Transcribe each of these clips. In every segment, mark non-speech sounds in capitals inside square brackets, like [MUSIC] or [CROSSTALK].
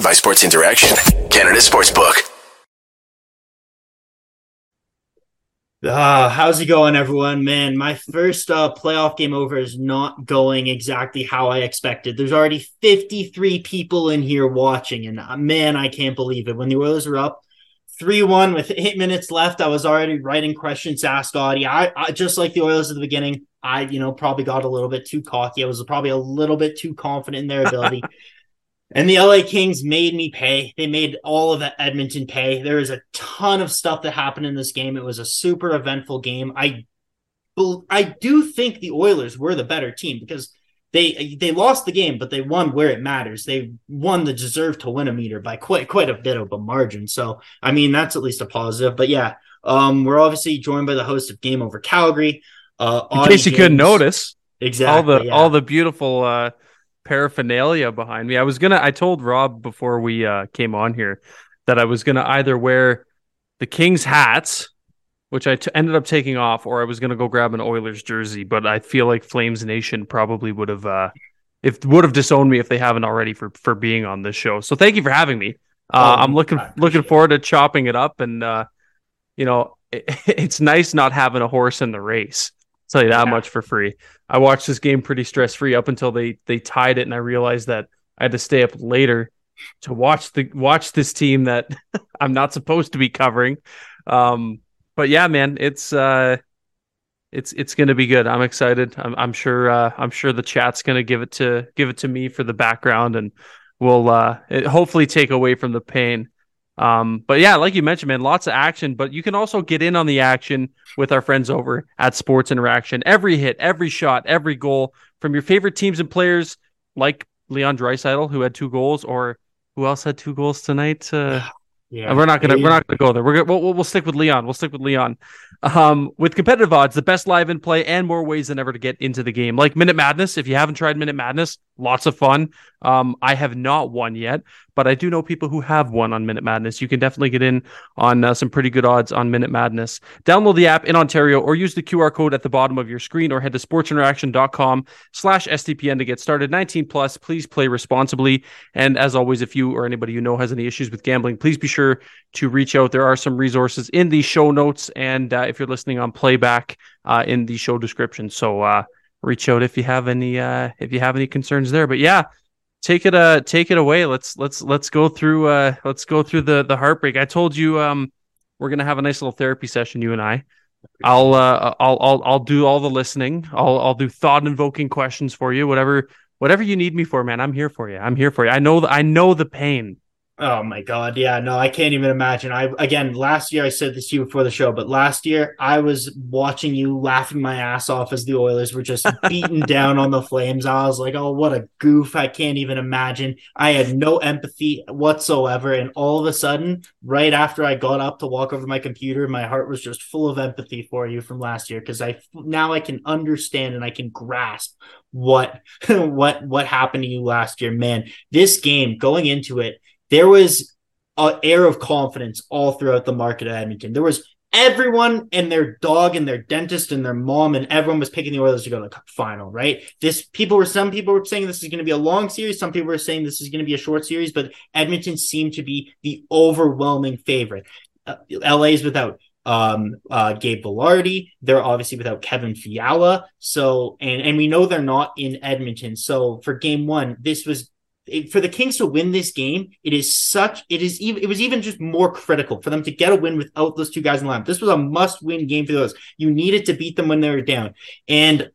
Powered by Sports Interaction, Canada Sportsbook. Uh, how's it going, everyone? Man, my first uh, playoff game over is not going exactly how I expected. There's already 53 people in here watching, and uh, man, I can't believe it. When the Oilers were up 3 1 with eight minutes left, I was already writing questions to ask Auddie. I, I just like the Oilers at the beginning. I, you know, probably got a little bit too cocky. I was probably a little bit too confident in their ability. [LAUGHS] And the LA Kings made me pay. They made all of Edmonton pay. There is a ton of stuff that happened in this game. It was a super eventful game. I I do think the Oilers were the better team because they they lost the game, but they won where it matters. They won the deserve to win a meter by quite quite a bit of a margin. So I mean that's at least a positive. But yeah, um, we're obviously joined by the host of Game Over Calgary. Uh, in case you James. couldn't notice, exactly all the yeah. all the beautiful uh, paraphernalia behind me. I was gonna. I told Rob before we uh, came on here that I was gonna either wear the Kings hats, which I t- ended up taking off, or I was gonna go grab an Oilers jersey. But I feel like Flames Nation probably would have, uh, if would have disowned me if they haven't already for for being on this show. So thank you for having me. Uh, oh, I'm looking looking forward to chopping it up, and uh, you know, it, [LAUGHS] it's nice not having a horse in the race. I'll tell you that yeah. much for free. I watched this game pretty stress free up until they they tied it, and I realized that I had to stay up later to watch the watch this team that [LAUGHS] I'm not supposed to be covering. Um, but yeah, man, it's uh, it's it's gonna be good. I'm excited. I'm, I'm sure uh, I'm sure the chat's gonna give it to give it to me for the background, and we'll uh, hopefully take away from the pain. Um, but yeah, like you mentioned, man, lots of action, but you can also get in on the action with our friends over at Sports Interaction. Every hit, every shot, every goal from your favorite teams and players like Leon Draisaitl, who had two goals, or who else had two goals tonight? Uh, [SIGHS] yeah, we're not gonna we're not gonna go there. We're gonna we'll, we'll stick with Leon. We'll stick with Leon. Um, with competitive odds, the best live in play, and more ways than ever to get into the game. Like Minute Madness. If you haven't tried Minute Madness, lots of fun. Um, I have not won yet, but I do know people who have won on Minute Madness. You can definitely get in on uh, some pretty good odds on Minute Madness. Download the app in Ontario or use the QR code at the bottom of your screen or head to sportsinteraction.com slash SDPN to get started. 19 plus, please play responsibly. And as always, if you or anybody you know has any issues with gambling, please be sure to reach out. There are some resources in the show notes. And uh, if you're listening on playback uh, in the show description. So uh, reach out if you have any uh, if you have any concerns there. But yeah, take it uh take it away. Let's let's let's go through uh let's go through the the heartbreak. I told you um we're gonna have a nice little therapy session, you and I. I'll uh I'll I'll I'll do all the listening. I'll I'll do thought invoking questions for you. Whatever whatever you need me for, man. I'm here for you. I'm here for you. I know I know the pain. Oh my god, yeah, no, I can't even imagine. I again last year I said this to you before the show, but last year I was watching you laughing my ass off as the Oilers were just [LAUGHS] beating down on the Flames. I was like, oh, what a goof! I can't even imagine. I had no empathy whatsoever, and all of a sudden, right after I got up to walk over my computer, my heart was just full of empathy for you from last year because I now I can understand and I can grasp what [LAUGHS] what what happened to you last year, man. This game going into it there was an air of confidence all throughout the market at Edmonton. There was everyone and their dog and their dentist and their mom and everyone was picking the Oilers to go to the final, right? This people were some people were saying this is going to be a long series, some people were saying this is going to be a short series, but Edmonton seemed to be the overwhelming favorite. Uh, LA is without um uh Gabe Vilardi. They're obviously without Kevin Fiala. So and and we know they're not in Edmonton. So for game 1, this was for the Kings to win this game, it is such it is even it was even just more critical for them to get a win without those two guys in the lineup. This was a must-win game for those. You needed to beat them when they were down. And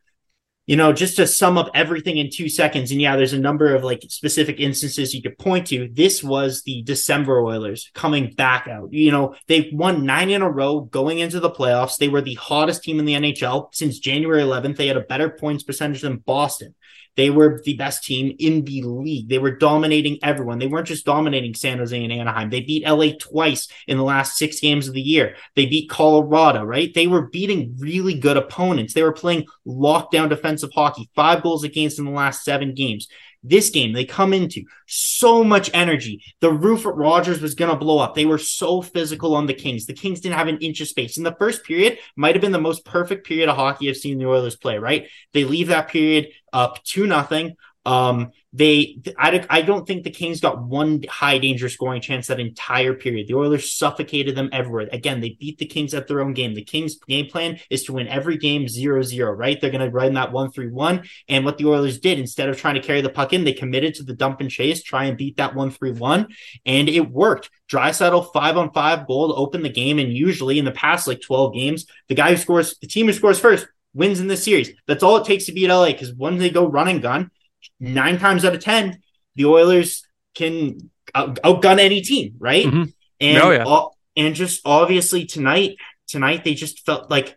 you know, just to sum up everything in two seconds, and yeah, there's a number of like specific instances you could point to. This was the December Oilers coming back out. You know, they won nine in a row going into the playoffs. They were the hottest team in the NHL since January 11th. They had a better points percentage than Boston. They were the best team in the league. They were dominating everyone. They weren't just dominating San Jose and Anaheim. They beat LA twice in the last six games of the year. They beat Colorado, right? They were beating really good opponents. They were playing lockdown defensive hockey, five goals against in the last seven games. This game they come into so much energy. The roof at Rogers was going to blow up. They were so physical on the Kings. The Kings didn't have an inch of space. In the first period, might have been the most perfect period of hockey I've seen the Oilers play, right? They leave that period up to nothing. Um, they I, I don't think the Kings got one high danger scoring chance that entire period. The Oilers suffocated them everywhere. Again, they beat the Kings at their own game. The Kings game plan is to win every game 0-0, right? They're going to run that 1-3-1 and what the Oilers did instead of trying to carry the puck in, they committed to the dump and chase, try and beat that 1-3-1 and it worked. Draisaitl 5 on 5 goal to open the game and usually in the past like 12 games, the guy who scores the team who scores first wins in this series. That's all it takes to beat LA because when they go run and gun, nine times out of ten, the Oilers can out- outgun any team, right? Mhm. And Oh, yeah. all- and just obviously tonight, tonight they just felt like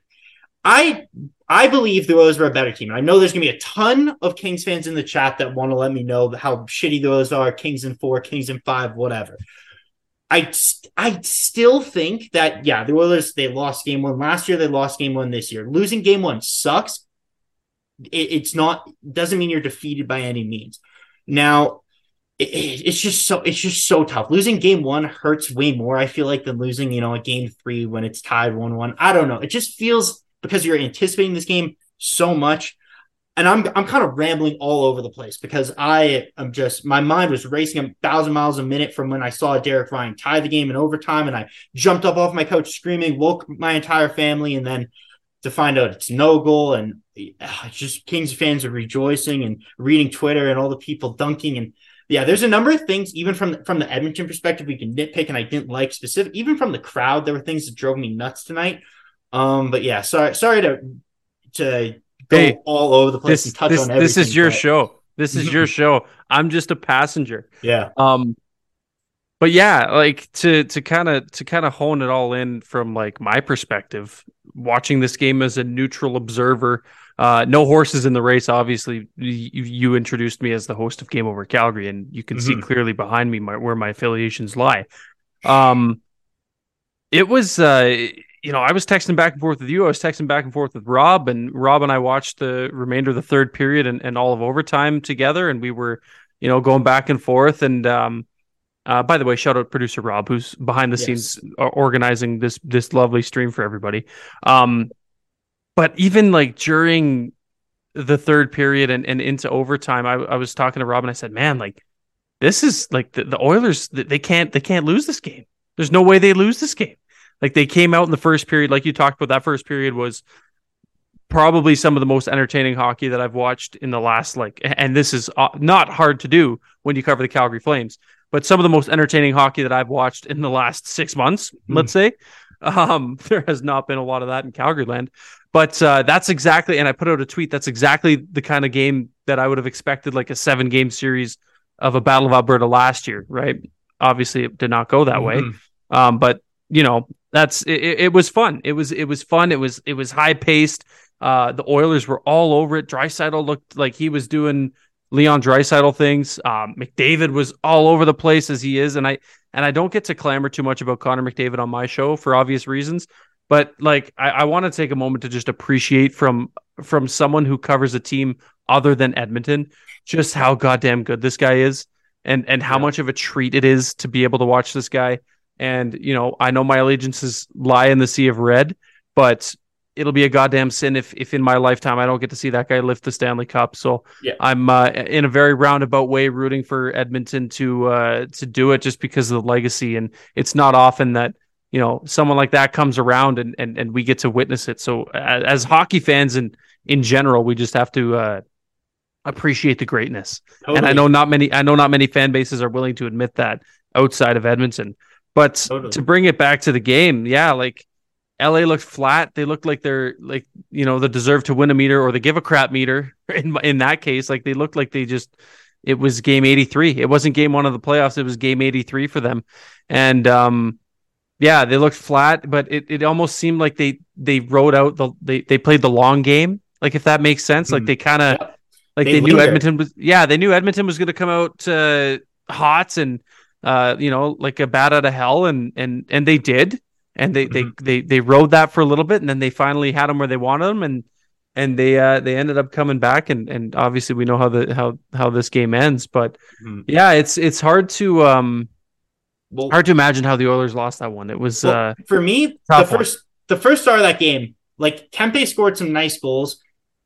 I I believe the Oilers were a better team. I know there's gonna be a ton of Kings fans in the chat that want to let me know how shitty the Oilers are, Kings in four, Kings in five, whatever. I I still think that yeah, the Oilers they lost game one last year, they lost game one this year. Losing game one sucks. It, it's not doesn't mean you're defeated by any means. Now, it, it- it's just so it's just so tough. Losing game one hurts way more. I feel like than losing you know a game three when it's tied one one. I don't know. It just feels because you're anticipating this game so much. And I'm I'm kind of rambling all over the place because I am just my mind was racing a thousand miles a minute from when I saw Derek Ryan tie the game in overtime, and I jumped up off my couch screaming, woke my entire family, and then to find out it's no goal, and uh, just Kings fans are rejoicing and reading Twitter and all the people dunking, and yeah, there's a number of things even from from the Edmonton perspective we can nitpick, and I didn't like specific even from the crowd. There were things that drove me nuts tonight. Um, but yeah, sorry sorry to to go Hey, all over the place This and touch this, on everything. this is your but- show. This is your [LAUGHS] show. I'm just a passenger. Yeah. Um, but yeah, like to to kind of to kind of hone it all in from like my perspective, watching this game as a neutral observer. Uh, no horses in the race. Obviously, you, you introduced me as the host of Game Over Calgary, and you can see Mhm. clearly behind me my, where my affiliations lie. Um, it was uh, you know, I was texting back and forth with you. I was texting back and forth with Rob, and Rob and I watched the remainder of the third period and, and all of overtime together, and we were, you know, going back and forth. And um, uh, by the way, shout out producer Rob, who's behind the Yes. scenes organizing this this lovely stream for everybody. Um, but even like during the third period and, and into overtime, I, I was talking to Rob and I said, "Man, like this is like the, the Oilers. They can't they can't lose this game. There's no way they lose this game. Like they came out in the first period, like you talked about. That first period was probably some of the most entertaining hockey that I've watched in the last like. And this is uh, not hard to do when you cover the Calgary Flames, but some of the most entertaining hockey that I've watched in the last six months. Let's say. Um, [LAUGHS] there has not been a lot of that in Calgary land, but uh, that's exactly. And I put out a tweet. That's exactly the kind of game that I would have expected, like a seven game series of a Battle of Alberta last year. Right? Obviously, it did not go that way. Mhm. Um, but you know, that's it, it, was fun. It was it was fun. It was it was high paced. Uh, the Oilers were all over it. Draisaitl looked like he was doing Leon Draisaitl things. Um, McDavid was all over the place as he is, and I and I don't get to clamor too much about Connor McDavid on my show for obvious reasons. But like, I, I want to take a moment to just appreciate from from someone who covers a team other than Edmonton, just how goddamn good this guy is, and and how Yeah. much of a treat it is to be able to watch this guy. And you know, I know my allegiances lie in the sea of red, but it'll be a goddamn sin if if in my lifetime I don't get to see that guy lift the Stanley Cup. So Yeah. I'm uh, in a very roundabout way rooting for Edmonton to uh, to do it just because of the legacy, and it's not often that you know someone like that comes around and and, and we get to witness it. So as, as hockey fans and in general, we just have to uh, appreciate the greatness. And I know not many I know not many fan bases are willing to admit that outside of Edmonton. But Totally. to bring it back to the game, yeah, like LA looked flat. They looked like they're like you know the deserve to win a meter or the give a crap meter. [LAUGHS] In in that case, like they looked like they just it was game 83. It wasn't game 1 of the playoffs, it was game 83 for them. And um yeah, they looked flat, but it, it almost seemed like they they wrote out the they they played the long game. Like if that makes sense, like Mhm. they kind of Yep. like They they, knew. Edmonton was yeah, they knew Edmonton was going to come out uh, hot and uh, you know like a bat out of hell, and and and they did, and they Mhm. they they they rode that for a little bit, and then they finally had them where they wanted them, and and they uh they ended up coming back, and and obviously we know how the how how this game ends, but Mhm. yeah, it's it's hard to um Well, hard to imagine how the Oilers lost that one. It was Well, uh for me, the one. first the first start of that game, like Kempe scored some nice goals.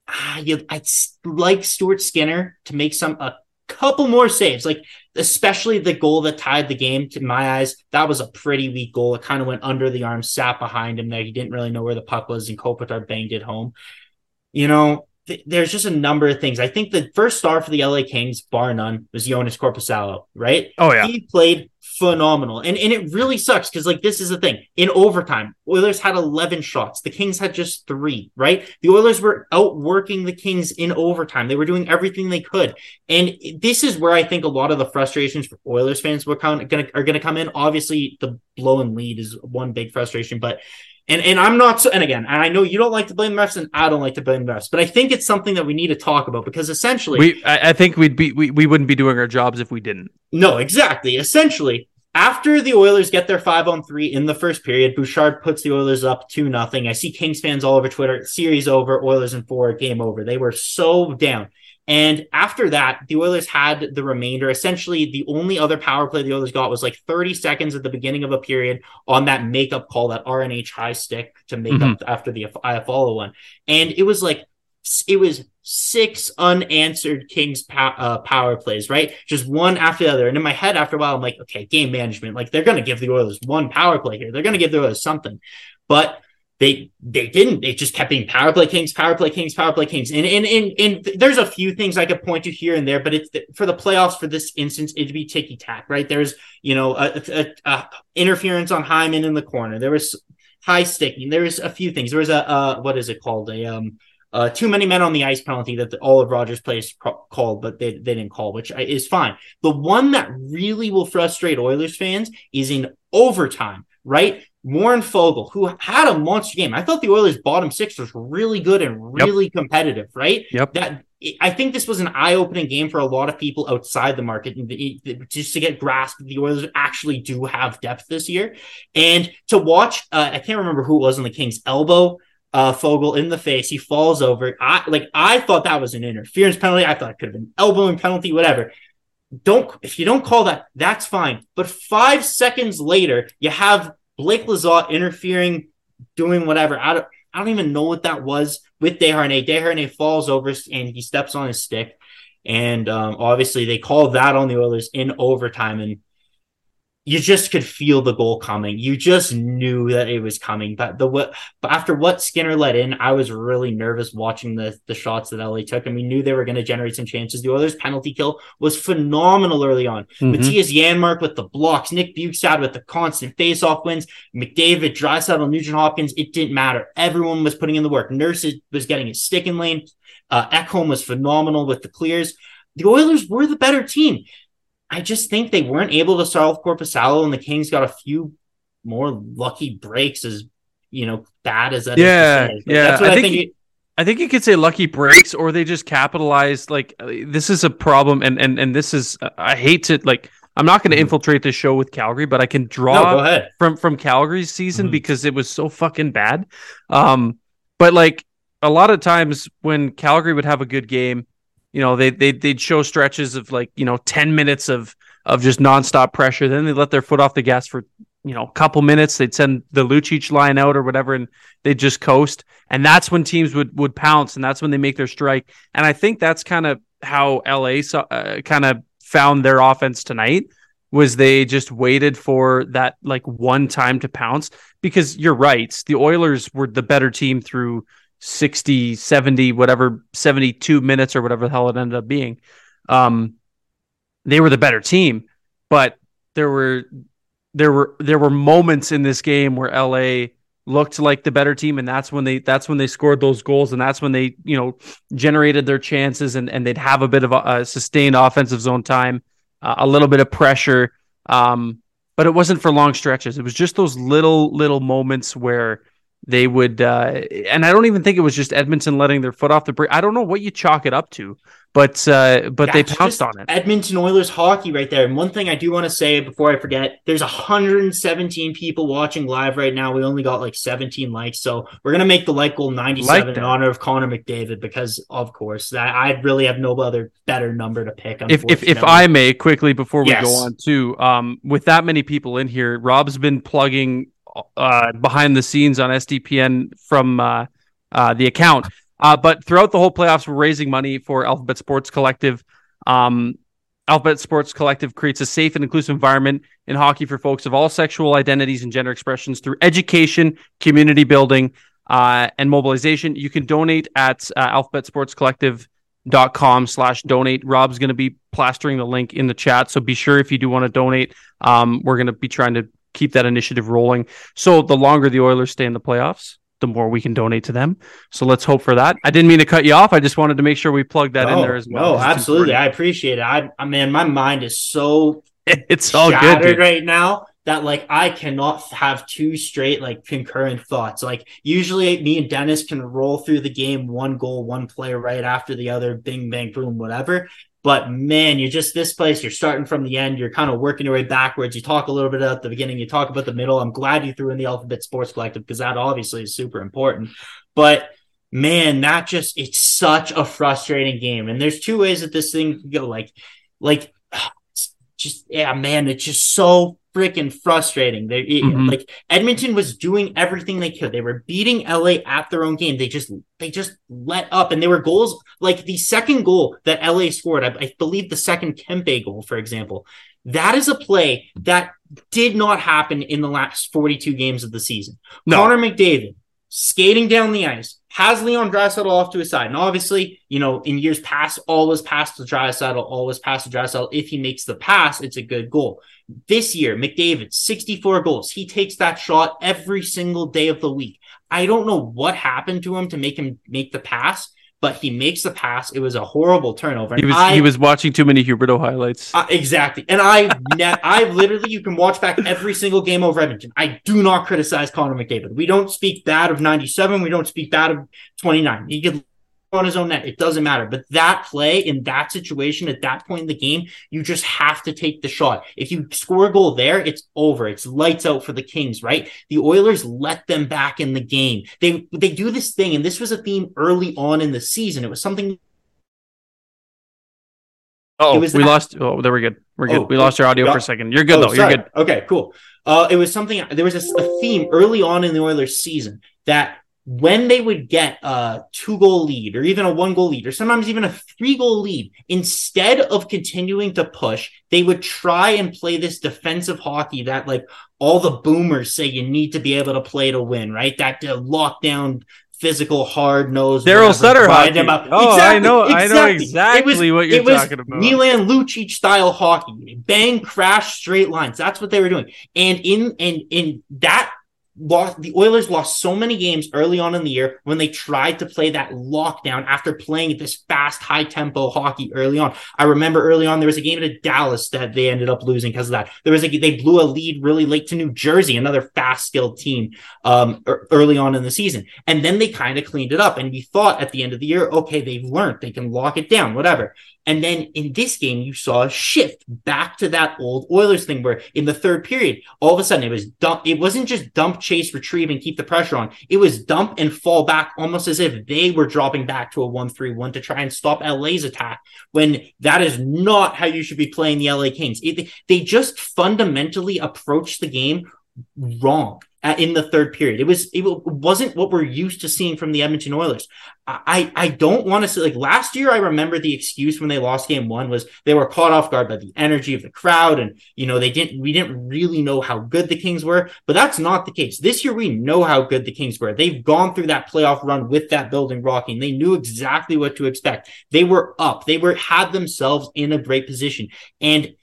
Ah, you, I'd like Stuart Skinner to make some a couple more saves, like especially the goal that tied the game to my eyes. That was a pretty weak goal. It kind of went under the arm, sat behind him there. He didn't really know where the puck was, and Kopitar banged it home. You know, th- there's just a number of things. I think the first star for the LA Kings, bar none, was Jonas Korpisalo, right? Oh yeah. He played phenomenal. And and it really sucks because like this is the thing. In overtime, Oilers had 11 shots. The Kings had just 3, right? The Oilers were outworking the Kings in overtime. They were doing everything they could. And this is where I think a lot of the frustrations for Oilers fans of gonna are gonna come in. Obviously, the blow and lead is one big frustration, but and and I'm not so and again, and I know you don't like to blame the refs, and I don't like to blame the refs, but I think it's something that we need to talk about because essentially We I, I think we'd be we, we wouldn't be doing our jobs if we didn't. No, exactly. Essentially, after the Oilers get their five on three in the first period, Bouchard puts the Oilers up two nothing. I see Kings fans all over Twitter. Series over. Oilers in four. Game over. They were so down. And after that, the Oilers had the remainder. Essentially, the only other power play the Oilers got was like 30 seconds at the beginning of a period on that makeup call, that RNH high stick to make Mhm. up after the Iafallo one. And it was like, it was six unanswered Kings pow- uh, power plays, right? Just one after the other. And in my head, after a while, I'm like, okay, game management. Like they're going to give the Oilers one power play here. They're going to give the Oilers something. But they they didn't. They just kept being power play kings, power play kings, power play kings. And and and, and there's a few things I could point to here and there, but it's for the playoffs for this instance, it'd be ticky tack, right? There's you know a, a, a interference on Hyman in the corner. There was high sticking. There was a few things. There was a what is it called? A um uh, too many men on the ice penalty that the, all of Rogers plays pro- called, but they, they didn't call, which is fine. The one that really will frustrate Oilers fans is in overtime, right? Warren Foegele, who had a monster game. I thought the Oilers' bottom six was really good and really yep. competitive, right? Yep. That I think this was an eye-opening game for a lot of people outside the market, just to get grasp the Oilers actually do have depth this year, and to watch. Uh, I can't remember who it was on the Kings' elbow uh, Fogle in the face. He falls over. I like. I thought that was an interference penalty. I thought it could have been elbowing penalty. Whatever. Don't if you don't call that, that's fine. But five seconds later, you have Blake Lizotte interfering, doing whatever. I don't. I don't even know what that was with Desharnais. Desharnais falls over and he steps on his stick, and um, obviously they call that on the Oilers in overtime and you just could feel the goal coming. You just knew that it was coming. But the what but after what Skinner let in, I was really nervous watching the the shots that LA took, and we knew they were going to generate some chances. The Oilers' penalty kill was phenomenal early on. Mm-hmm. Mattias Janmark with the blocks, Nick Bjugstad with the constant face-off wins, McDavid, Draisaitl, Nugent Hopkins. It didn't matter. Everyone was putting in the work. Nurse was getting his stick in lane. Uh, Ekholm was phenomenal with the clears. The Oilers were the better team. I just think they weren't able to solve Korpisalo, and the Kings got a few more lucky breaks. As you know, bad as that yeah, yeah. That's what I, I think. think you, I think you could say lucky breaks, or they just capitalized. Like this is a problem, and and and this is. I hate to like. I'm not going to infiltrate the show with Calgary, but I can draw no, from from Calgary's season Mhm. because it was so fucking bad. Um, but like a lot of times when Calgary would have a good game, you know, they they they'd show stretches of like you know 10 minutes of of just nonstop pressure. Then they let their foot off the gas for you know a couple minutes. They'd send the Lucic line out or whatever, and they'd just coast. And that's when teams would would pounce, and that's when they make their strike. And I think that's kind of how LA saw, uh, kind of found their offense tonight was they just waited for that like one time to pounce because you're right the oilers were the better team through 60 70 whatever 72 minutes or whatever the hell it ended up being um they were the better team. But there were there were there were moments in this game where LA looked like the better team and that's when they that's when they scored those goals and that's when they you know generated their chances and and they'd have a bit of a, a sustained offensive zone time uh, a little bit of pressure um but it wasn't for long stretches. It was just those little little moments where they would uh and I don't even think it was just Edmonton letting their foot off the brake I don't know what you chalk it up to but uh but they pounced on it Edmonton Oilers hockey right there. And one thing I do want to say before I forget, there's 117 people watching live right now. We only got like 17 likes, so we're gonna make the like goal 97 Like in honor of Connor McDavid because, of course, that I really have no other better number to pick. if if if. I may quickly before we Yes. go on too, um, with that many people in here, Rob's been plugging uh behind the scenes on SDPN from uh, uh the account. Uh, but throughout the whole playoffs, we're raising money for Alphabet Sports Collective. Um, Alphabet Sports Collective creates a safe and inclusive environment in hockey for folks of all sexual identities and gender expressions through education, community building, uh, and mobilization. You can donate at uh, alphabetsportscollective.com slash donate. Rob's going to be plastering the link in the chat. So be sure if you do want to donate, um, we're going to be trying to keep that initiative rolling. So the longer the Oilers stay in the playoffs, the more we can donate to them. So let's hope for that. I didn't mean to cut you off. I just wanted to make sure we plugged that no, in there as well. No, absolutely. I appreciate it. I, I mean, my mind is so [LAUGHS] it's all good right now that like I cannot have two straight like concurrent thoughts. Like usually me and Dennis can roll through the game one goal, one play right after the other, bing bang boom, whatever. But man, you're just this place. You're starting from the end. You're kind of working your way backwards. You talk a little bit at the beginning. You talk about the middle. I'm glad you threw in the Alphabet Sports Collective because that obviously is super important. But man, that just it's such a frustrating game. And there's two ways that this thing can go. Like, like just yeah, man, it's just so freaking frustrating. They mm-hmm. like Edmonton was doing everything they could. They were beating LA at their own game. They just they just let up, and there were goals like the second goal that LA scored. I, I believe the second Kempe goal, for example. That is a play that did not happen in the last 42 games of the season. No. Connor McDavid skating down the ice, has Leon Draisaitl off to his side. And obviously, you know, in years past, always pass to Draisaitl, always pass to Draisaitl. If he makes the pass, it's a good goal. This year, McDavid, 64 goals. He takes that shot every single day of the week. I don't know what happened to him to make him make the pass, but he makes the pass. It was a horrible turnover. he was I, he was watching too many Huberdeau highlights. Uh, exactly, and I I literally you can watch back every single game over Edmonton. I do not criticize Connor McDavid. We don't speak bad of ninety seven. We don't speak bad of twenty nine. He could on his own net. It doesn't matter. But that play in that situation at that point in the game, you just have to take the shot. If you score a goal there, it's over. It's lights out for the Kings, right? The Oilers let them back in the game. They they do this thing, and this was a theme early on in the season. It was something. Oh, we that... lost. Oh, there we're good. We're good. Oh, we lost your audio yeah. for a second. You're good oh, though. Sorry. You're good. Okay, cool. Uh, it was something. There was a, a theme early on in the Oilers season that when they would get a two goal lead or even a one goal lead or sometimes even a three goal lead, instead of continuing to push, they would try and play this defensive hockey that like all the boomers say you need to be able to play to win, right? That uh, lockdown physical, hard nosed. Daryl Sutter hockey. About. Oh, exactly, I know, exactly. I know exactly was, what you're talking about. Milan Lucic style hockey, bang, crash, straight lines. That's what they were doing, and in and in that lost the Oilers lost so many games early on in the year when they tried to play that lockdown after playing this fast, high tempo hockey early on. I remember early on there was a game at Dallas that they ended up losing because of that. There was a they blew a lead really late to New Jersey, another fast skilled team um, early on in the season, and then they kind of cleaned it up. And we thought at the end of the year, okay, they've learned, they can lock it down, whatever. And then in this game, you saw a shift back to that old Oilers thing where in the third period, all of a sudden it was dump. It wasn't just dump, chase, retrieve, and keep the pressure on. It was dump and fall back almost as if they were dropping back to a 1 3 1 to try and stop LA's attack when that is not how you should be playing the LA Kings. It, they just fundamentally approach the game wrong in the third period. It was it wasn't what we're used to seeing from the Edmonton Oilers. I I don't want to say like last year. I remember the excuse when they lost game one was they were caught off guard by the energy of the crowd, and you know they didn't we didn't really know how good the Kings were. But that's not the case this year. We know how good the Kings were. They've gone through that playoff run with that building rocking. They knew exactly what to expect. They were up. They were had themselves in a great position, and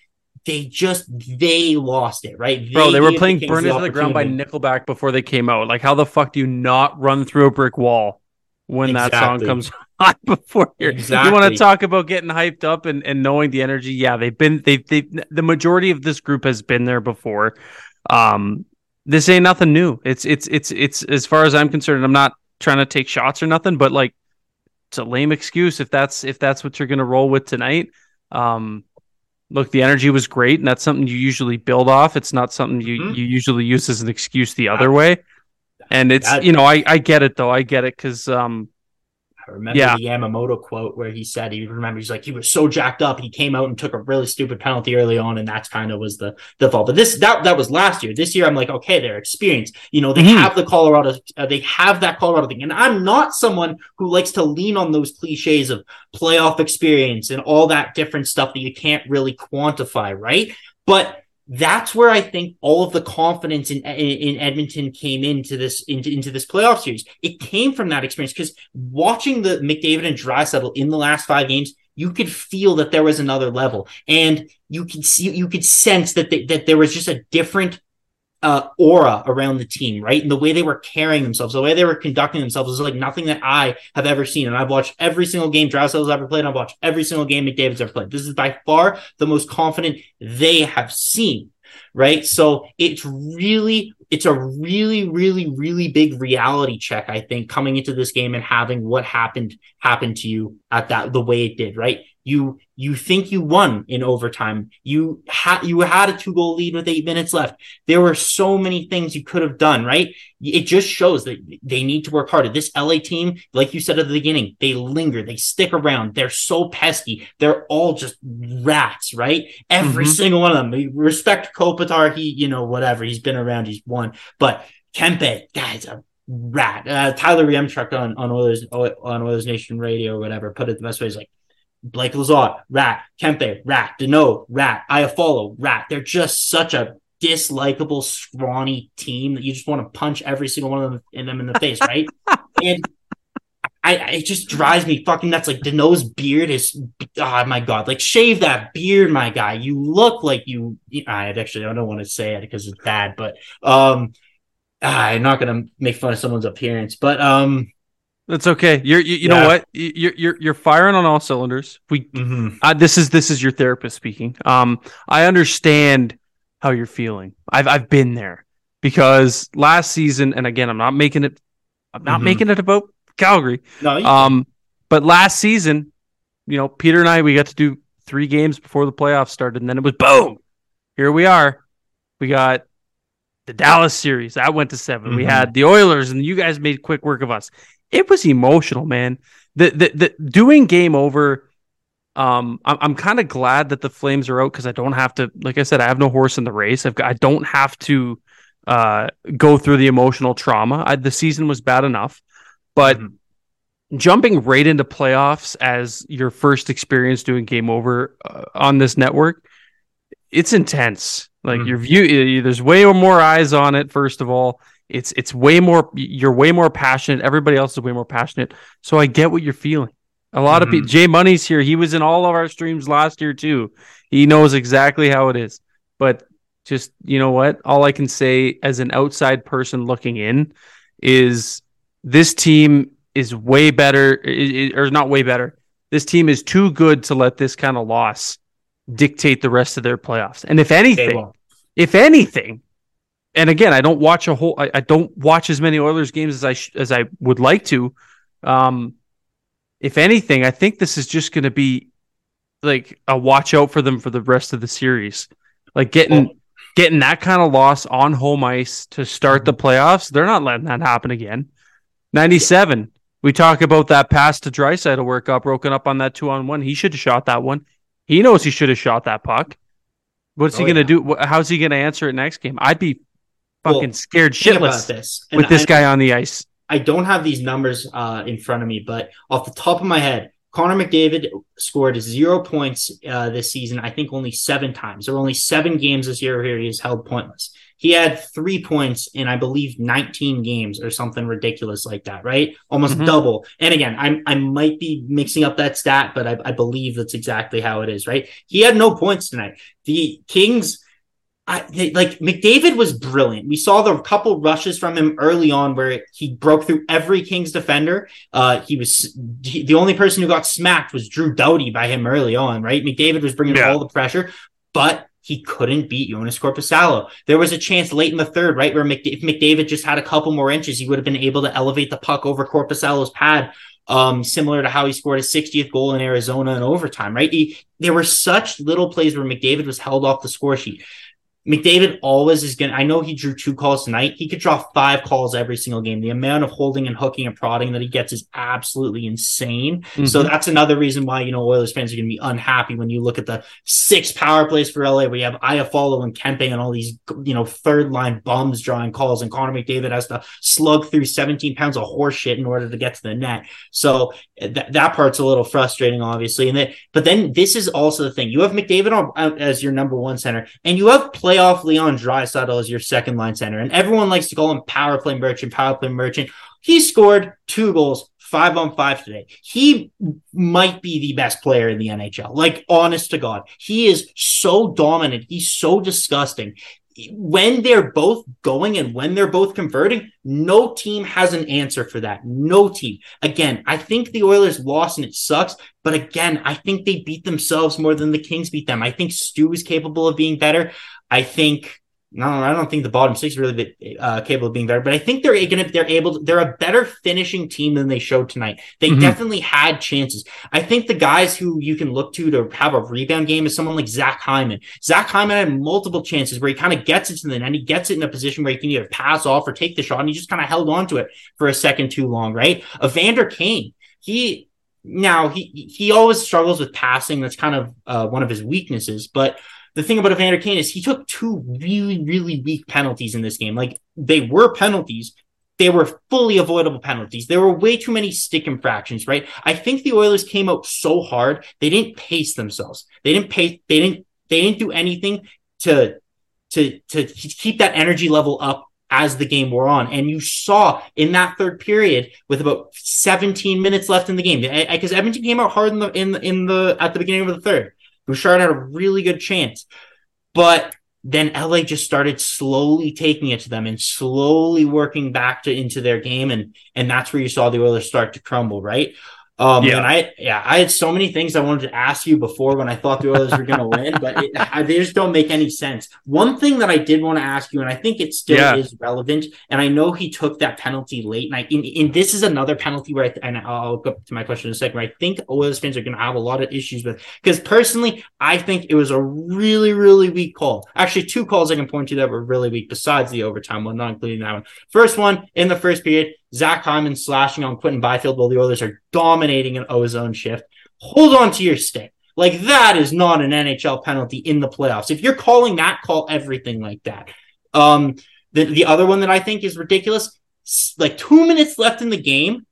they just they lost it, right? They Bro, they were playing burn into the ground by Nickelback before they came out. Like, how the fuck do you not run through a brick wall when exactly. that song comes [LAUGHS] on before here? Exactly. You want to talk about getting hyped up and, and knowing the energy? Yeah, they've been they they the majority of this group has been there before. Um, this ain't nothing new. It's it's it's it's as far as I'm concerned. I'm not trying to take shots or nothing, but like it's a lame excuse if that's if that's what you're gonna roll with tonight. Um, look, the energy was great, and that's something you usually build off. It's not something you, mm-hmm. you usually use as an excuse the other way. And it's that, you know I I get it though I get it because um I remember Yeah. the Yamamoto quote where he said he remember he's like he was so jacked up he came out and took a really stupid penalty early on and that's kind of was the the fault. But this that that was last year. This year I'm like okay they're experienced. You know they Mhm. have the Colorado uh, they have that Colorado thing and I'm not someone who likes to lean on those cliches of playoff experience and all that different stuff that you can't really quantify, right? But that's where I think all of the confidence in in, in Edmonton came into this into, into this playoff series. It came from that experience because watching the McDavid and Draisaitl in the last five games, you could feel that there was another level, and you could see you could sense that they, that there was just a different uh, aura around the team, right? And the way they were carrying themselves, the way they were conducting themselves was like nothing that I have ever seen. And I've watched every single game Draisaitl's ever played. I've watched every single game McDavid's ever played. This is by far the most confident they have seen, right? So it's really, it's a really, really, really big reality check, I think, coming into this game and having what happened happen to you at that the way it did, right? You you think you won in overtime. You had you had a two goal lead with eight minutes left. There were so many things you could have done, right? It just shows that they need to work harder. This LA team, like you said at the beginning, they linger, they stick around, they're so pesky. They're all just rats, right? Every Mhm. single one of them. Respect Kopitar, he, you know, whatever. He's been around, he's won. But Kempe, guy's a rat. Uh, Tyler Yaremchuk on on Oilers on Oilers Nation Radio or whatever put it the best way. He's like Blake Lizotte, rat. Kempe, rat. Danault, rat. Iafallo, rat. They're just such a dislikable, scrawny team that you just want to punch every single one of them in them in the face, right? [LAUGHS] and I, it just drives me fucking nuts. Like Danault's beard is, oh my god! Like shave that beard, my guy. You look like you. I actually I don't want to say it because it's bad, but um, ah, I'm not gonna make fun of someone's appearance, but um, That's okay. You're you, you Yeah. know what? You- You're you're you're firing on all cylinders. We uh, this is this is your therapist speaking. Um, I understand how you're feeling. I've I've been there because last season, and again, I'm not making it. I'm not Mhm. making it about Calgary. no, Um, but last season, you know, Peter and I, we got to do three games before the playoffs started, and then it was boom. Here we are. We got the Dallas series that went to 7 We Mhm. had the Oilers, and you guys made quick work of us. It was emotional, man. The the, the doing game over. Um, I'm I'm kind of glad that the Flames are out because I don't have to. Like I said, I have no horse in the race. I've got, I don't have to uh go through the emotional trauma. I, the season was bad enough, but Mhm. jumping right into playoffs as your first experience doing game over uh, on this network it's intense. Like Mhm. your view there's way more eyes on it first of all. It's it's way more you're way more passionate. Everybody else is way more passionate. So i get what you're feeling. A lot of Mhm. people jay money's here. He was in all of our streams last year too. He knows exactly how it is. But just you know what? All i can say as an outside person looking in is this team is way better or not way better this team is too good to let this kind of loss dictate the rest of their playoffs and if anything if anything, and again, I don't watch a whole. I, I don't watch as many Oilers games as I sh- as I would like to. Um, if anything, I think this is just going to be like a watch out for them for the rest of the series. Like getting Well- getting that kind of loss on home ice to start the playoffs, they're not letting that happen again. Ninety seven. We talk about that pass to Draisaitl where it got broken up on that two on one. He should have shot that one. He knows he should have shot that puck. What's he Oh, gonna yeah. do? How's he gonna answer it next game? I'd be fucking Well, scared shitless this with And this I- guy on the ice. I don't have these numbers uh, in front of me, but off the top of my head, Connor McDavid scored zero points uh, this season. I think only seven times. There were only seven games this year where he was held pointless. He had three points in, I believe, 19 games or something ridiculous like that, right? Almost Mhm. double. And again, I, I might be mixing up that stat, but I, I believe that's exactly how it is, right? He had no points tonight. The Kings. I, they, like McDavid was brilliant. We saw the couple rushes from him early on where he broke through every Kings defender. Uh, he was he, the only person who got smacked was Drew Doughty by him early on, right? McDavid was bringing Yeah. all the pressure, but he couldn't beat Jonas Korpisalo. There was a chance late in the third, right, where McD- if McDavid just had a couple more inches, he would have been able to elevate the puck over Korpisalo's pad. Um, similar to how he scored his 60th goal in Arizona in overtime, right? He, there were such little plays where McDavid was held off the score sheet. McDavid always is going to, I know he drew two calls tonight. He could draw five calls every single game. The amount of holding and hooking and prodding that he gets is absolutely insane. Mm-hmm. So that's another reason why, you know, Oilers fans are going to be unhappy when you look at the six power plays for LA where you have Iafallo and Kempe and all these, you know, third line bums drawing calls and Connor McDavid has to slug through 17 pounds of horseshit in order to get to the net. So th- that part's a little frustrating, obviously. And then, but then this is also the thing. You have McDavid on, uh, as your number one center and you have play playoff Leon Draisaitl as your second line center, and everyone likes to call him power play merchant, power play merchant. He scored two goals, five on five today. He might be the best player in the NHL. Like, honest to God, he is so dominant. He's so disgusting. When they're both going and when they're both converting, no team has an answer for that. No team. Again, I think the Oilers lost and it sucks. But again, I think they beat themselves more than the Kings beat them. I think Stu is capable of being better. I think no, I don't think the bottom six are really uh, capable of being better, but I think they're going to, they're able to, they're a better finishing team than they showed tonight. They mm-hmm. definitely had chances. I think the guys who you can look to to have a rebound game is someone like Zach Hyman. Zach Hyman had multiple chances where he kind of gets it to the net. He gets it in a position where he can either pass off or take the shot, and he just kind of held on to it for a second too long, right? Evander Kane, he, now he, he always struggles with passing. That's kind of uh, one of his weaknesses, but the thing about Evander Kane is he took two really, really weak penalties in this game. Like they were penalties. They were fully avoidable penalties. There were way too many stick infractions, right? I think the Oilers came out so hard they didn't pace themselves. They didn't pace. They didn't. They didn't do anything to to to keep that energy level up as the game wore on. And you saw in that third period with about 17 minutes left in the game, because Edmonton came out hard in the in the, in the at the beginning of the third. Bouchard had a really good chance. But then LA just started slowly taking it to them and slowly working back to into their game. And and that's where you saw the Oilers start to crumble, right? Um, yeah. and I, yeah, I had so many things I wanted to ask you before when I thought the Oilers were going to win, but it, [LAUGHS] I, they just don't make any sense. One thing that I did want to ask you, and I think it still yeah. is relevant, and I know he took that penalty late, and I, in, in this is another penalty where I, and I'll go to my question in a second, where I think Oilers fans are going to have a lot of issues with, because personally, I think it was a really, really weak call. Actually, two calls I can point to that were really weak besides the overtime one, not including that one. First one in the first period, Zach Hyman slashing on Quinton Byfield while the Oilers are dominating an ozone shift. Hold on to your stick. Like that is not an NHL penalty in the playoffs. If you're calling that, call everything like that. Um, the, the other one that I think is ridiculous, like two minutes left in the game.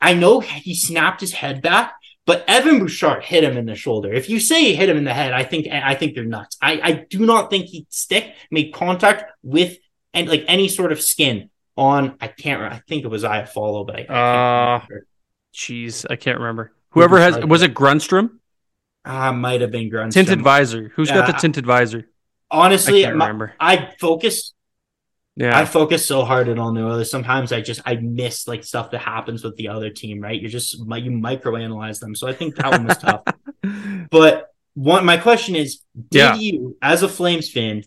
I know he snapped his head back, but Evan Bouchard hit him in the shoulder. If you say he hit him in the head, I think I think they're nuts. I, I do not think he stick made contact with and like any sort of skin on I can't I think it was Iafallo, but I, I uh, jeez, I can't remember. Whoever has was it Grundstrom? Ah, uh, might have been Grundstrom. Tinted visor. Who's got the tinted visor? Honestly, I, my, I focus. Yeah, I focus so hard on all new others. Sometimes I just I miss like stuff that happens with the other team. Right, you're just you microanalyze them. So I think that one was tough. [LAUGHS] But one, my question is, did yeah. you, as a Flames fan,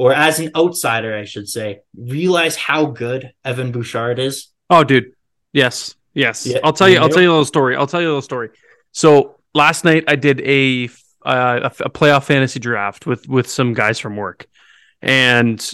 or as an outsider, I should say, realize how good Evan Bouchard is? Oh, dude. Yes. Yes. Yeah, I'll tell you, I'll tell you a little story. I'll tell you a little story. So last night I did a, uh, a playoff fantasy draft with, with some guys from work and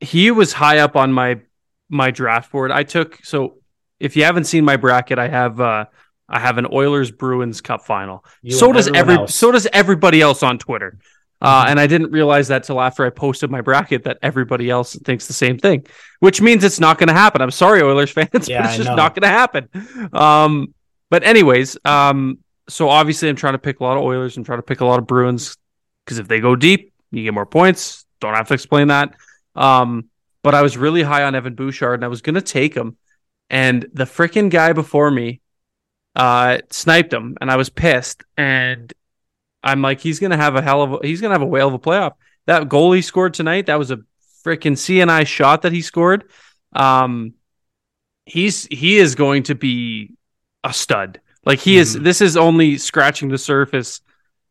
he was high up on my, my draft board. I took, so if you haven't seen my bracket, I have, uh, I have an Oilers Bruins Cup final. You so does every else. so does everybody else on Twitter. Uh, and I didn't realize that till after I posted my bracket that everybody else thinks the same thing, which means it's not going to happen. I'm sorry, Oilers fans, [LAUGHS] yeah, but it's just not going to happen. Um, but anyways, um, so obviously I'm trying to pick a lot of Oilers and try to pick a lot of Bruins because if they go deep, you get more points. Don't have to explain that. Um, but I was really high on Evan Bouchard and I was going to take him, and the freaking guy before me uh, sniped him, and I was pissed. And I'm like, he's gonna have a hell of a he's gonna have a whale of a playoff. That goal he scored tonight, that was a freaking CNI shot that he scored. Um, he's he is going to be a stud. Like he mm-hmm. is. This is only scratching the surface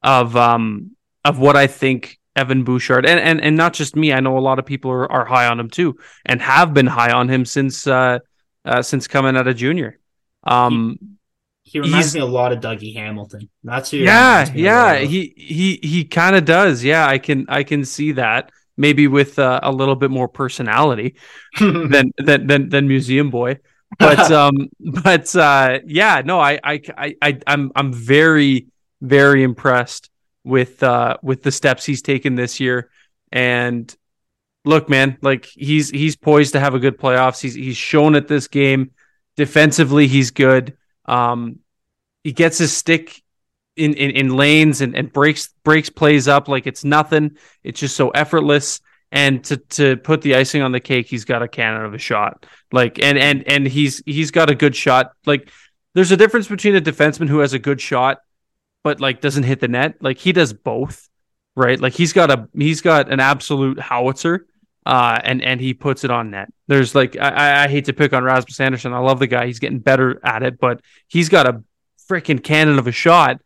of um of what I think Evan Bouchard and and and not just me. I know a lot of people are, are high on him too, and have been high on him since uh, uh since coming out of junior. Um, He reminds He's- me a lot of Dougie Hamilton. That's who. Yeah, reminds me a yeah, he he he kind of does. Yeah, I can I can see that. Maybe with uh, a little bit more personality [LAUGHS] than than than, than Museum Boy. But [LAUGHS] um, but uh, yeah, no, I I I I- I'm I'm very very impressed with uh with the steps he's taken this year. And look, man, like he's he's poised to have a good playoffs. He's he's shown at this game. Defensively, he's good. Um, he gets his stick in, in, in lanes and, and breaks breaks plays up like it's nothing. It's just so effortless. And to to put the icing on the cake, he's got a cannon of a shot. Like and and and he's he's got a good shot. Like there's a difference between a defenseman who has a good shot but like doesn't hit the net. Like he does both, right? Like he's got a he's got an absolute howitzer, uh, and and he puts it on net. There's like I- I, hate to pick on Rasmus Andersson. I love the guy. He's getting better at it, but he's got a freaking cannon of a shot.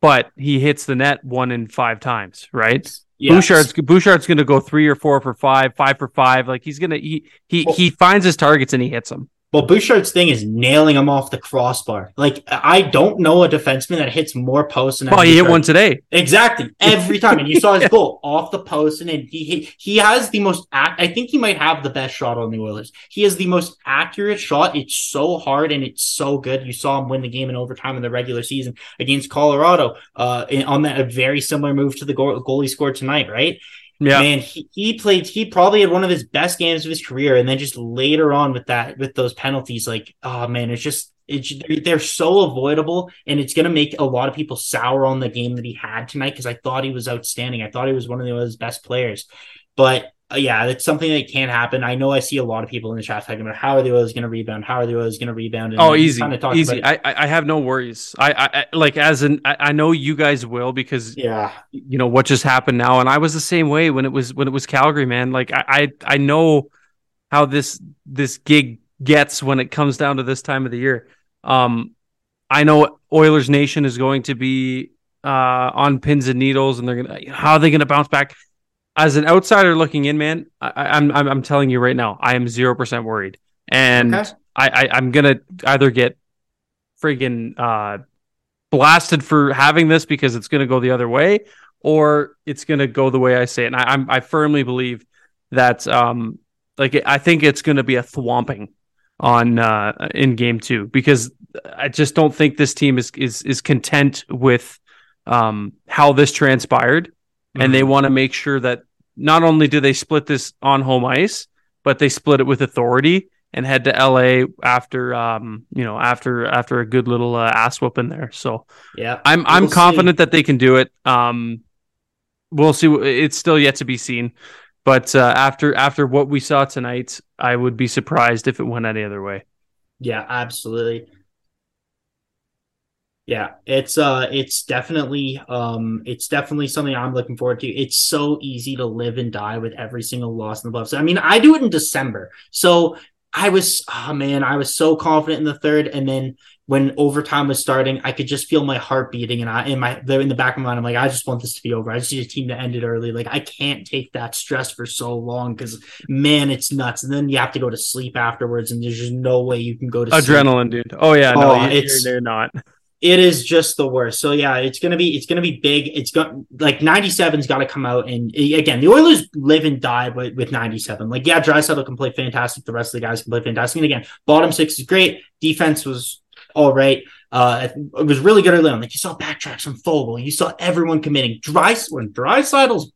But he hits the net one in five times, right? Yes. Bouchard's Bouchard's going to go three or four for five, five for five. Like he's gonna he he Well- he finds his targets and he hits them. Well, Bouchard's thing is nailing him off the crossbar. Like I don't know a defenseman that hits more posts than Well, he hit one today. Exactly every time, and you saw his [LAUGHS] goal off the post, and then he he, he has the most. I think he might have the best shot on the Oilers. He has the most accurate shot. It's so hard and it's so good. You saw him win the game in overtime in the regular season against Colorado. Uh, on that a very similar move to the goal, goal he scored tonight, right? Yeah, Man, he, he played. He probably had one of his best games of his career, and then just later on with that, with those penalties, like oh man, it's just it's they're so avoidable, and it's gonna make a lot of people sour on the game that he had tonight because I thought he was outstanding. I thought he was one of the best players, but. Uh, yeah, it's something that can happen. I know I see a lot of people in the chat talking about how are the Oilers going to rebound? How are the Oilers going to rebound? And Oh, easy, easy. about. I, I have no worries. I, I I- like as in I, I know you guys will because yeah, you know what just happened now, and I was the same way when it was when it was Calgary, man. Like I I, I know how this this gig gets when it comes down to this time of the year. Um, I know Oilers Nation is going to be uh on pins and needles, and they're gonna how are they gonna bounce back? As an outsider looking in, man, I, I- I'm I'm I'm telling you right now, I am zero percent worried, and Okay. I, I I'm gonna either get friggin' uh blasted for having this because it's gonna go the other way, or it's gonna go the way I say it. And I, I'm I firmly believe that um like I think it's gonna be a thwomping on uh in game two because I just don't think this team is is is content with um how this transpired and they want to make sure that not only do they split this on home ice, but they split it with authority and head to LA after um you know after after a good little uh, ass whooping there. So yeah. I'm I'm We'll see. confident that they can do it. Um, we'll see. It's still yet to be seen. But uh, after after what we saw tonight, I would be surprised if it went any other way. Yeah, absolutely. Yeah, it's uh it's definitely um it's definitely something I'm looking forward to. It's so easy to live and die with every single loss in the playoffs. I mean, I do it in December. So I was oh man, I was so confident in the third and then when overtime was starting, I could just feel my heart beating and I in my in the back of my mind, I'm like, I just want this to be over. I just need a team to end it early. Like I can't take that stress for so long because man, it's nuts. And then you have to go to sleep afterwards, and there's just no way you can go to sleep. Adrenaline, dude. Oh yeah, no, Oh, it's- you're, you're not. It is just the worst. So yeah, it's gonna be it's gonna be big. It's got like 97's got to come out and again the Oilers live and die with, with 97. Like yeah, Draisaitl can play fantastic. The rest of the guys can play fantastic. And again, bottom six is great. Defense was all right. Uh, it was really good early on. Like you saw backtracks from Foegele. You saw everyone committing. Drai when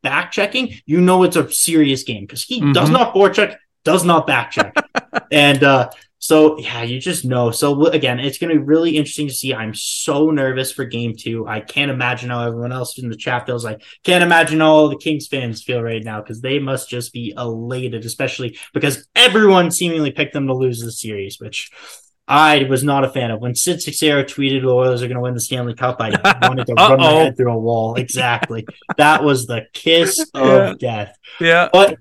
back checking, you know it's a serious game because he does Mhm. not forecheck, does not back check, [LAUGHS] and uh, so yeah, you just know. So again, it's going to be really interesting to see. I'm so nervous for game two. I can't imagine how everyone else in the chat feels I Can't imagine how all the Kings fans feel right now because they must just be elated, especially because everyone seemingly picked them to lose the series, which I was not a fan of. When Sid Seixeiro tweeted the Oilers are going to win the Stanley Cup, I [LAUGHS] wanted to run my head through a wall. Exactly. that was the kiss [LAUGHS] of Yeah. death. Yeah, But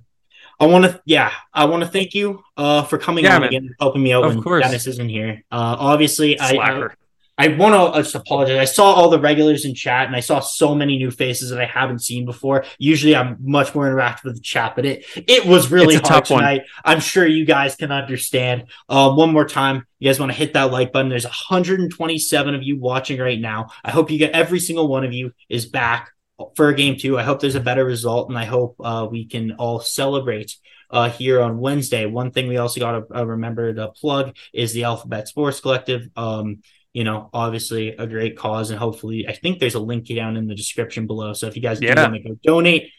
I want to, yeah, I want to thank you uh, for coming Yeah, on man. again, helping me out Of when course. Dennis isn't here. Uh, obviously, I, I. I want to just apologize. I saw all the regulars in chat and I saw so many new faces that I haven't seen before. Usually I'm much more interactive with the chat, but it it was really hard tonight. One. I'm sure you guys can understand. Uh, one more time, you guys want to hit that like button. There's 127 of you watching right now. I hope you get every single one of you is back for game two. I hope there's a better result and I hope uh, we can all celebrate uh, here on Wednesday. One thing we also got to uh, remember to plug is the Alphabet Sports Collective. Um, you know, obviously a great cause, and hopefully, I think there's a link down in the description below. So if you guys yeah. do want to go donate,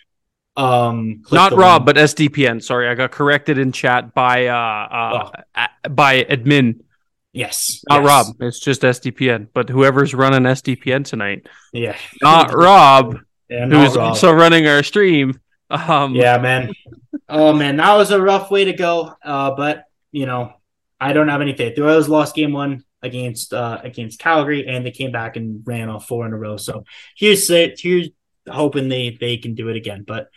um, not Rob, link. but SDPN. Sorry, I got corrected in chat by uh, uh oh. by admin. Yes, not yes. Rob. It's just SDPN. But whoever's running SDPN tonight, yeah, not [LAUGHS] Rob, yeah, not who's Rob. also running our stream. Um, yeah, man. oh man, that was a rough way to go. Uh, but you know, I don't have any faith. The Oilers lost game one against uh, against Calgary, and they came back and ran off four in a row. So here's. Here's hoping they they can do it again. But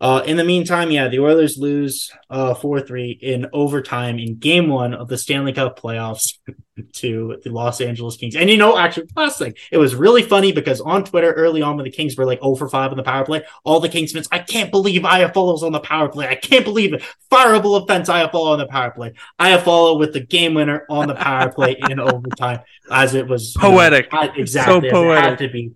uh, in the meantime, yeah, the Oilers lose uh, 4-3 in overtime in game one of the Stanley Cup playoffs [LAUGHS] to the Los Angeles Kings. And you know, actually, last thing, it was really funny because on Twitter early on when the Kings were like 0 for 5 on the power play, all the Kings fans, I can't believe Iafallo's on the power play. I can't believe it. Fireable offense, Iafallo on the power play. Iafallo with the game winner on the power play in [LAUGHS] overtime as it was poetic. You know, exactly. So poetic. had to be.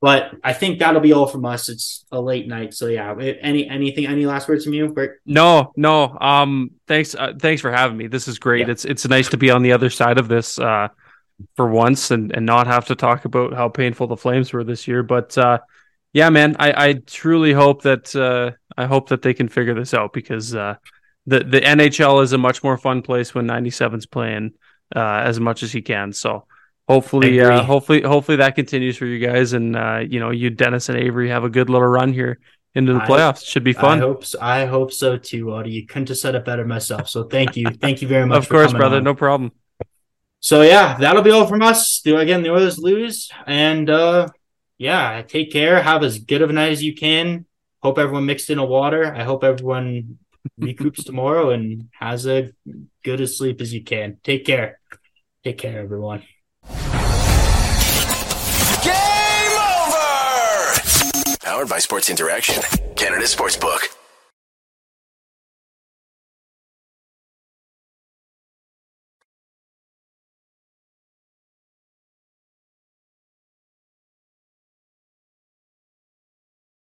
But I think that'll be all from us. It's a late night, so yeah. Any anything? Any last words from you, Bert? No, no. Um, thanks, uh, thanks for having me. This is great. Yeah. It's it's nice to be on the other side of this uh, for once, and and not have to talk about how painful the Flames were this year. But uh, yeah, man, I I truly hope that uh, I hope that they can figure this out because uh, the the NHL is a much more fun place when 97's playing uh, as much as he can. So hopefully uh, hopefully hopefully that continues for you guys and uh, you know you dennis and Avry have a good little run here into the playoffs. I, should be fun. I hope so, i hope so too Auddie. You couldn't have said it better myself. So thank you. [LAUGHS] Thank you very much of course brother. on. no problem. So yeah that'll be all from us. Do again the oilers lose and uh yeah take care. Have as good of a night as you can. Hope everyone mixed in a water. I hope everyone recoups tomorrow and has a good as sleep as you can. Take care. Take care everyone Powered by Sports Interaction, Canada Sportsbook.